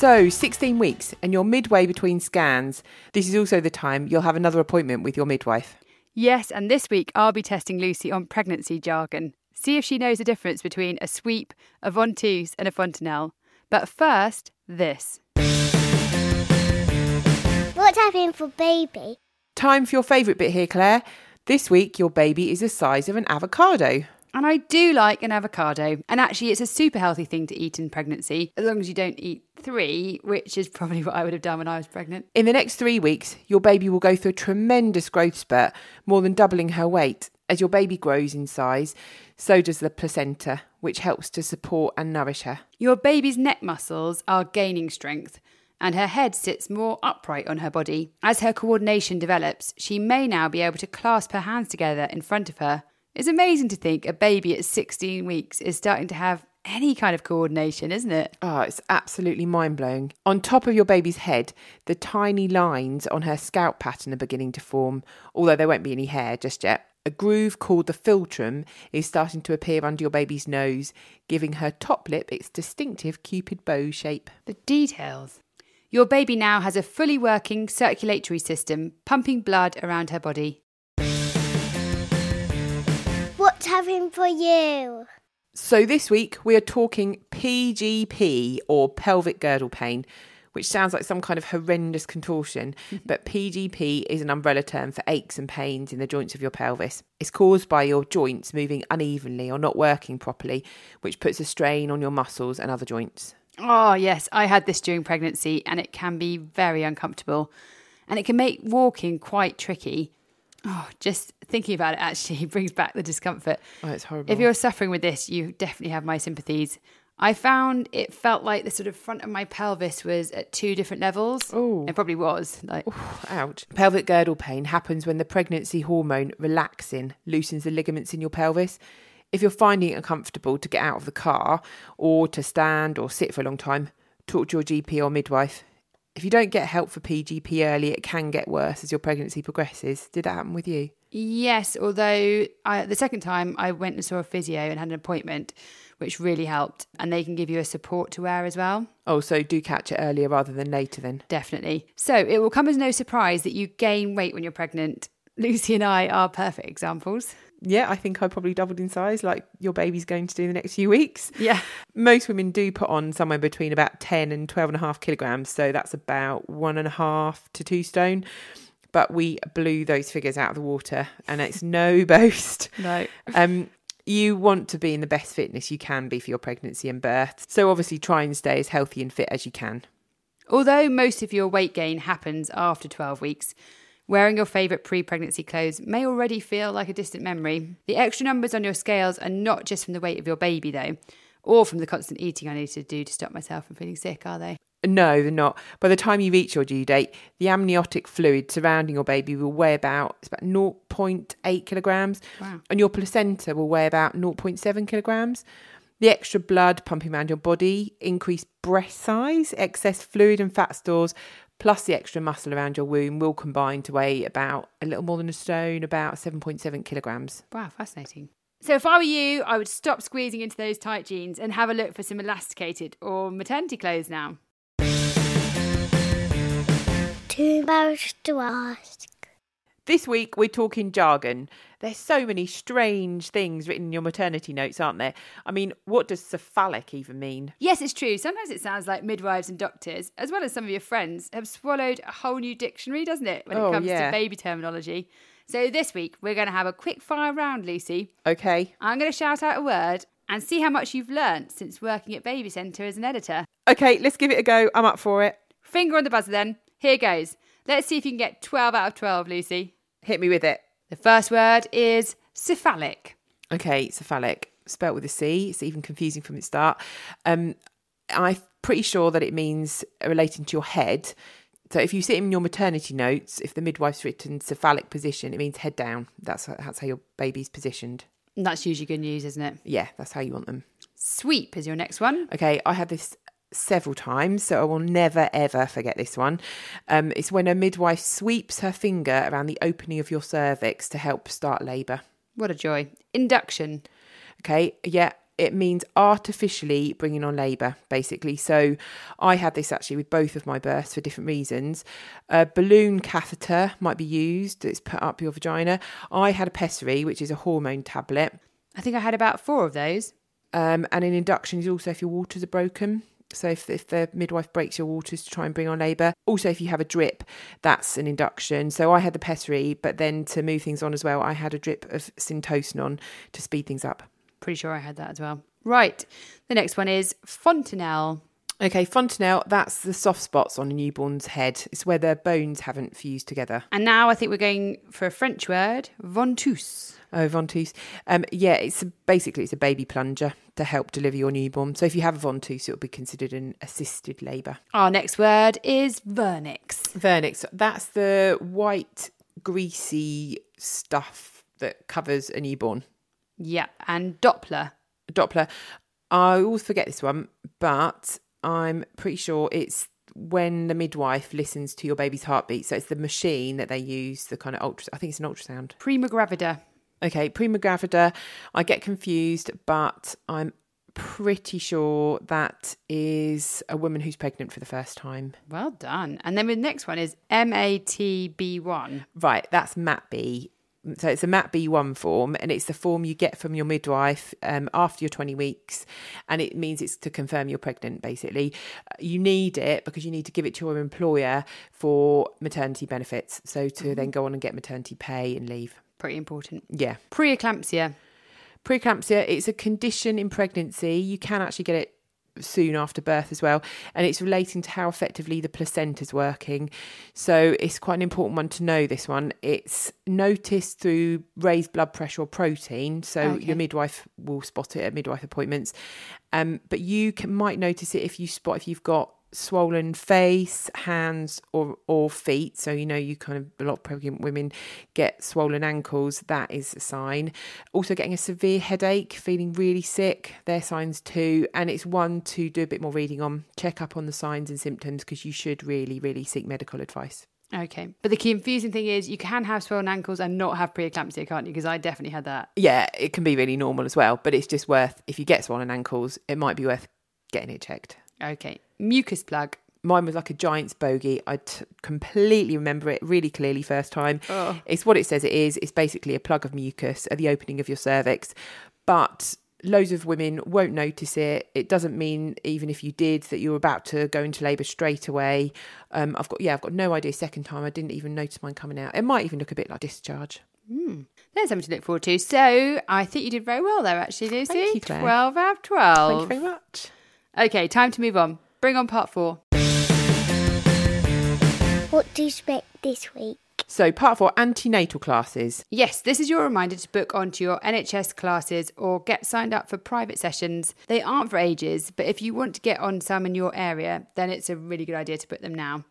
So, 16 weeks, and you're midway between scans. This is also the time you'll have another appointment with your midwife. Yes, and this week I'll be testing Lucy on pregnancy jargon. See if she knows the difference between a sweep, a ventouse, and a fontanelle. But first, this. What's happening for baby? Time for your favourite bit here, Claire. This week, your baby is the size of an avocado. And I do like an avocado. And actually, it's a super healthy thing to eat in pregnancy, as long as you don't eat three, which is probably what I would have done when I was pregnant. In the next three weeks, your baby will go through a tremendous growth spurt, more than doubling her weight. As your baby grows in size, so does the placenta, which helps to support and nourish her. Your baby's neck muscles are gaining strength, and her head sits more upright on her body. As her coordination develops, she may now be able to clasp her hands together in front of her. It's amazing to think a baby at 16 weeks is starting to have any kind of coordination, isn't it? Oh, it's absolutely mind blowing. On top of your baby's head, the tiny lines on her scalp pattern are beginning to form, although there won't be any hair just yet. A groove called the philtrum is starting to appear under your baby's nose, giving her top lip its distinctive cupid bow shape. The details. Your baby now has a fully working circulatory system pumping blood around her body. What's happening for you? So, this week we are talking PGP or pelvic girdle pain, which sounds like some kind of horrendous contortion, but PGP is an umbrella term for aches and pains in the joints of your pelvis. It's caused by your joints moving unevenly or not working properly, which puts a strain on your muscles and other joints. Oh, yes, I had this during pregnancy and it can be very uncomfortable and it can make walking quite tricky. Oh, just thinking about it actually brings back the discomfort. Oh, it's horrible. If you're suffering with this, you definitely have my sympathies. I found it felt like the sort of front of my pelvis was at two different levels. Ooh. It probably was. Like, Ouch. Pelvic girdle pain happens when the pregnancy hormone relaxin loosens the ligaments in your pelvis. If you're finding it uncomfortable to get out of the car or to stand or sit for a long time, talk to your GP or midwife. If you don't get help for PGP early, it can get worse as your pregnancy progresses. Did that happen with you? Yes, although I, the second time I went and saw a physio and had an appointment, which really helped. And they can give you a support to wear as well. Oh, so do catch it earlier rather than later then. Definitely. So it will come as no surprise that you gain weight when you're pregnant. Lucy and I are perfect examples. Yeah, I think I probably doubled in size like your baby's going to do in the next few weeks. Yeah. Most women do put on somewhere between about 10 and 12 and a half kilograms. So that's about one and a half to two stone. But we blew those figures out of the water and it's no boast. No. Um, you want to be in the best fitness you can be for your pregnancy and birth. So obviously try and stay as healthy and fit as you can. Although most of your weight gain happens after 12 weeks, wearing your favourite pre pregnancy clothes may already feel like a distant memory. The extra numbers on your scales are not just from the weight of your baby, though, or from the constant eating I need to do to stop myself from feeling sick, are they? No, they're not. By the time you reach your due date, the amniotic fluid surrounding your baby will weigh about it's about 0.8 kilograms, Wow. and your placenta will weigh about 0.7 kilograms. The extra blood pumping around your body, increased breast size, excess fluid and fat stores, plus the extra muscle around your womb will combine to weigh about a little more than a stone, about 7.7 kilograms. Wow, fascinating. So if I were you, I would stop squeezing into those tight jeans and have a look for some elasticated or maternity clothes now. Too much to ask. This week we're talking jargon. There's so many strange things written in your maternity notes, aren't there? I mean, what does cephalic even mean? Yes, it's true. Sometimes it sounds like midwives and doctors, as well as some of your friends, have swallowed a whole new dictionary, doesn't it, when Oh, it comes yeah. to baby terminology. So this week, we're going to have a quick fire round, Lucy. Okay. I'm going to shout out a word and see how much you've learnt since working at Baby Centre as an editor. Okay, let's give it a go. I'm up for it. Finger on the buzzer then. Here goes. Let's see if you can get 12 out of 12, Lucy. Hit me with it. The first word is cephalic. Okay, cephalic, spelt with a C. It's even confusing from the start. Um, I'm pretty sure that it means relating to your head. So if you sit in your maternity notes, if the midwife's written cephalic position, it means head down. That's that's how your baby's positioned. And that's usually good news, isn't it? Yeah, that's how you want them. Sweep is your next one. Okay, I had this several times, so I will never ever forget this one. Um, it's when a midwife sweeps her finger around the opening of your cervix to help start labour. What a joy. Induction. Okay, yeah, it means artificially bringing on labour, basically. So I had this actually with both of my births for different reasons. A balloon catheter might be used, it's put up your vagina. I had a pessary, which is a hormone tablet. I think I had about four of those. Um, and an induction is also if your waters are broken. So if, if the midwife breaks your waters to try and bring on labour. Also, if you have a drip, that's an induction. So I had the pessary, but then to move things on as well, I had a drip of syntocinon to speed things up. Pretty sure I had that as well. Right. The next one is fontanelle. Okay, fontanelle, that's the soft spots on a newborn's head. It's where their bones haven't fused together. And now I think we're going for a French word, ventouse. Oh, ventouse. Um, yeah, it's a, basically it's a baby plunger to help deliver your newborn. So if you have a ventouse, it'll be considered an assisted labour. Our next word is vernix. Vernix, that's the white, greasy stuff that covers a newborn. Yeah. And Doppler. Doppler. I always forget this one, but I'm pretty sure it's when the midwife listens to your baby's heartbeat. So it's the machine that they use, the kind of ultra. I think it's an ultrasound. Prima gravida. Okay, prima gravida. I get confused, but I'm pretty sure that is a woman who's pregnant for the first time. Well done. And then the next one is MATB1. Right, that's MATB. So it's a MAT B1 form, and it's the form you get from your midwife um, after your 20 weeks, and it means it's to confirm you're pregnant. Basically, you need it because you need to give it to your employer for maternity benefits. So to then go on and get maternity pay and leave. Pretty important. Yeah, Preeclampsia. preeclampsia it's a condition in pregnancy you can actually get it soon after birth as well and it's relating to how effectively the placenta is working. So it's quite an important one to know this one. It's noticed through raised blood pressure or protein so Okay. your midwife will spot it at midwife appointments. Um, but you can, might notice it if you spot if you've got swollen face, hands, or or feet. So you know you kind of a lot of pregnant women get swollen ankles. That is a sign. Also getting a severe headache, feeling really sick. They're signs too. And it's one to do a bit more reading on. Check up on the signs and symptoms because you should really really seek medical advice. Okay. But the confusing thing is you can have swollen ankles and not have preeclampsia, can't you? Because I definitely had that. Yeah, it can be really normal as well, but it's just worth if you get swollen ankles, it might be worth getting it checked. Okay. Mucus plug. mine was like a giant's bogey. I t- completely remember it really clearly first time. Oh. It's what it says it is. It's basically a plug of mucus at the opening of your cervix. But loads of women won't notice it. It doesn't mean even if you did that you're about to go into labour straight away. Um, I've got yeah, I've got no idea. Second time, I didn't even notice mine coming out. It might even look a bit like discharge. There's something to look forward to. So I think you did very well there, actually, Lucy. Thank you, Claire. 12 out of twelve. Thank you very much. Okay, time to move on. Bring on part four. What do you expect this week? So part four, antenatal classes. Yes, this is your reminder to book onto your NHS classes or get signed up for private sessions. They aren't for ages, but if you want to get on some in your area, then it's a really good idea to book them now.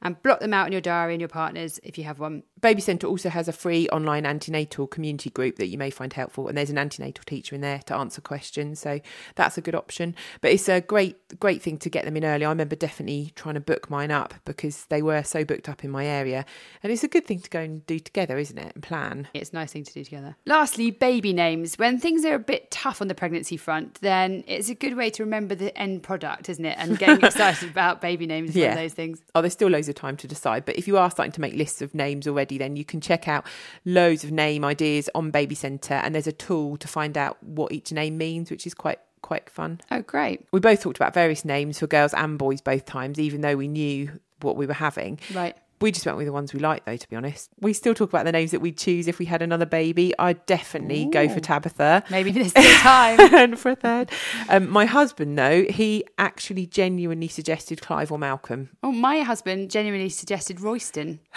And block them out in your diary and your partners if you have one. Baby Centre also has a free online antenatal community group that you may find helpful, and there's an antenatal teacher in there to answer questions, so that's a good option. But it's a great, great thing to get them in early. I remember definitely trying to book mine up because they were so booked up in my area, and it's a good thing to go and do together, isn't it? And plan. It's a nice thing to do together. Lastly, baby names. When things are a bit tough on the pregnancy front, then it's a good way to remember the end product, isn't it? And getting excited about baby names is one Yeah. of those things. Oh, there's still loads of time to decide. But if you are starting to make lists of names already, then you can check out loads of name ideas on Baby Centre, and there's a tool to find out what each name means, which is quite quite fun. Oh, great. We both talked about various names for girls and boys both times, even though we knew what we were having. Right. We just went with the ones we liked, though, to be honest. We still talk about the names that we'd choose if we had another baby. I'd definitely go for Tabitha. Maybe still time. and for a third. Um, my husband, though, he actually genuinely suggested Clive or Malcolm. oh, my husband genuinely suggested Royston.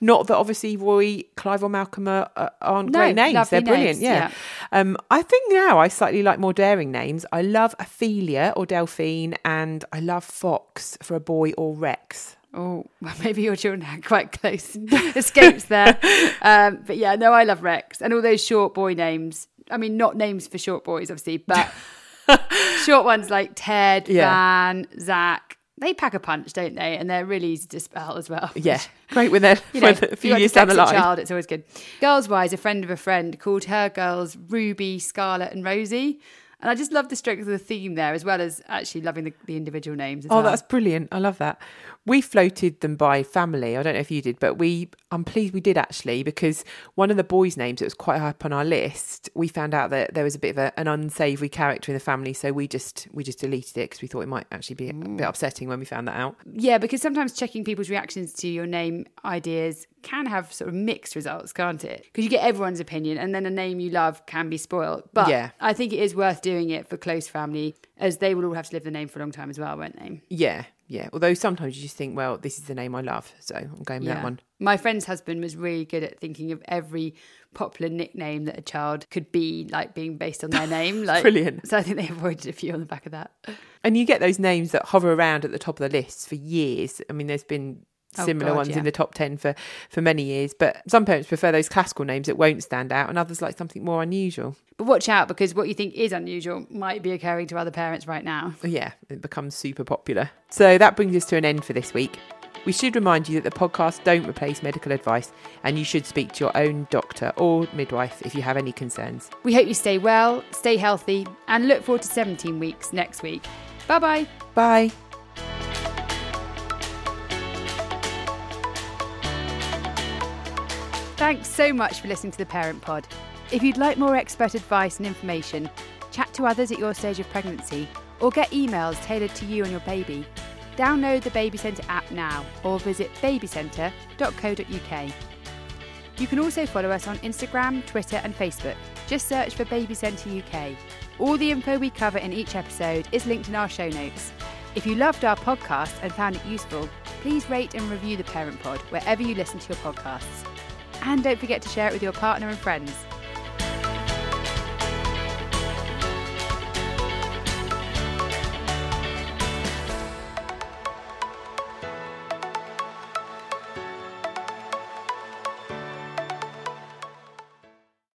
Not that obviously Roy, Clive, or Malcolm are, aren't No, great names. They're brilliant. names, Yeah. Um, I think now I slightly like more daring names. I love Ophelia or Delphine, and I love Fox for a boy or Rex. Oh, well, maybe your children had quite close escapes there. Um, but yeah, no, I love Rex and all those short boy names. I mean, not names for short boys, obviously, but short ones like Ted, Yeah. Van, Zach. They pack a punch, don't they? And they're really easy to spell as well. Yeah, great when they're You know, a few years down the line. child, it's always good. Girls wise, a friend of a friend called her girls Ruby, Scarlet, and Rosie. And I just love the strength of the theme there, as well as actually loving the, the individual names. As Oh, well. that's brilliant. I love that. We floated them by family. I don't know if you did, but we I'm pleased we did actually because one of the boys' names that was quite high up on our list, we found out that there was a bit of a, an unsavoury character in the family, so we just we just deleted it because we thought it might actually be a mm. bit upsetting when we found that out. Yeah, because sometimes checking people's reactions to your name ideas can have sort of mixed results, can't it? Because you get everyone's opinion, and then a name you love can be spoiled. But Yeah. I think it is worth doing it for close family, as they will all have to live the name for a long time as well, won't they? Yeah, yeah. Although sometimes you just think, well, this is the name I love, so I'm going with that one. My friend's husband was really good at thinking of every popular nickname that a child could be, like being based on their name. Like, Brilliant. So I think they avoided a few on the back of that. And you get those names that hover around at the top of the lists for years. I mean, there's been Oh, similar God, ones yeah. in the top 10 for, for many years, but some parents prefer those classical names that won't stand out, and others like something more unusual. But watch out because what you think is unusual might be occurring to other parents right now. Yeah, it becomes super popular. So that brings us to an end for this week. We should remind you that the podcast don't replace medical advice, and you should speak to your own doctor or midwife if you have any concerns. We hope you stay well, stay healthy, and look forward to 17 weeks next week. Bye bye. Bye. Thanks so much for listening to the Parent Pod. If you'd like more expert advice and information, chat to others at your stage of pregnancy, or get emails tailored to you and your baby, download the Baby Centre app now or visit babycentre.co.uk. You can also follow us on Instagram, Twitter, and Facebook. Just search for Baby Centre UK. All the info we cover in each episode is linked in our show notes. If you loved our podcast and found it useful, please rate and review the Parent Pod wherever you listen to your podcasts. And don't forget to share it with your partner and friends.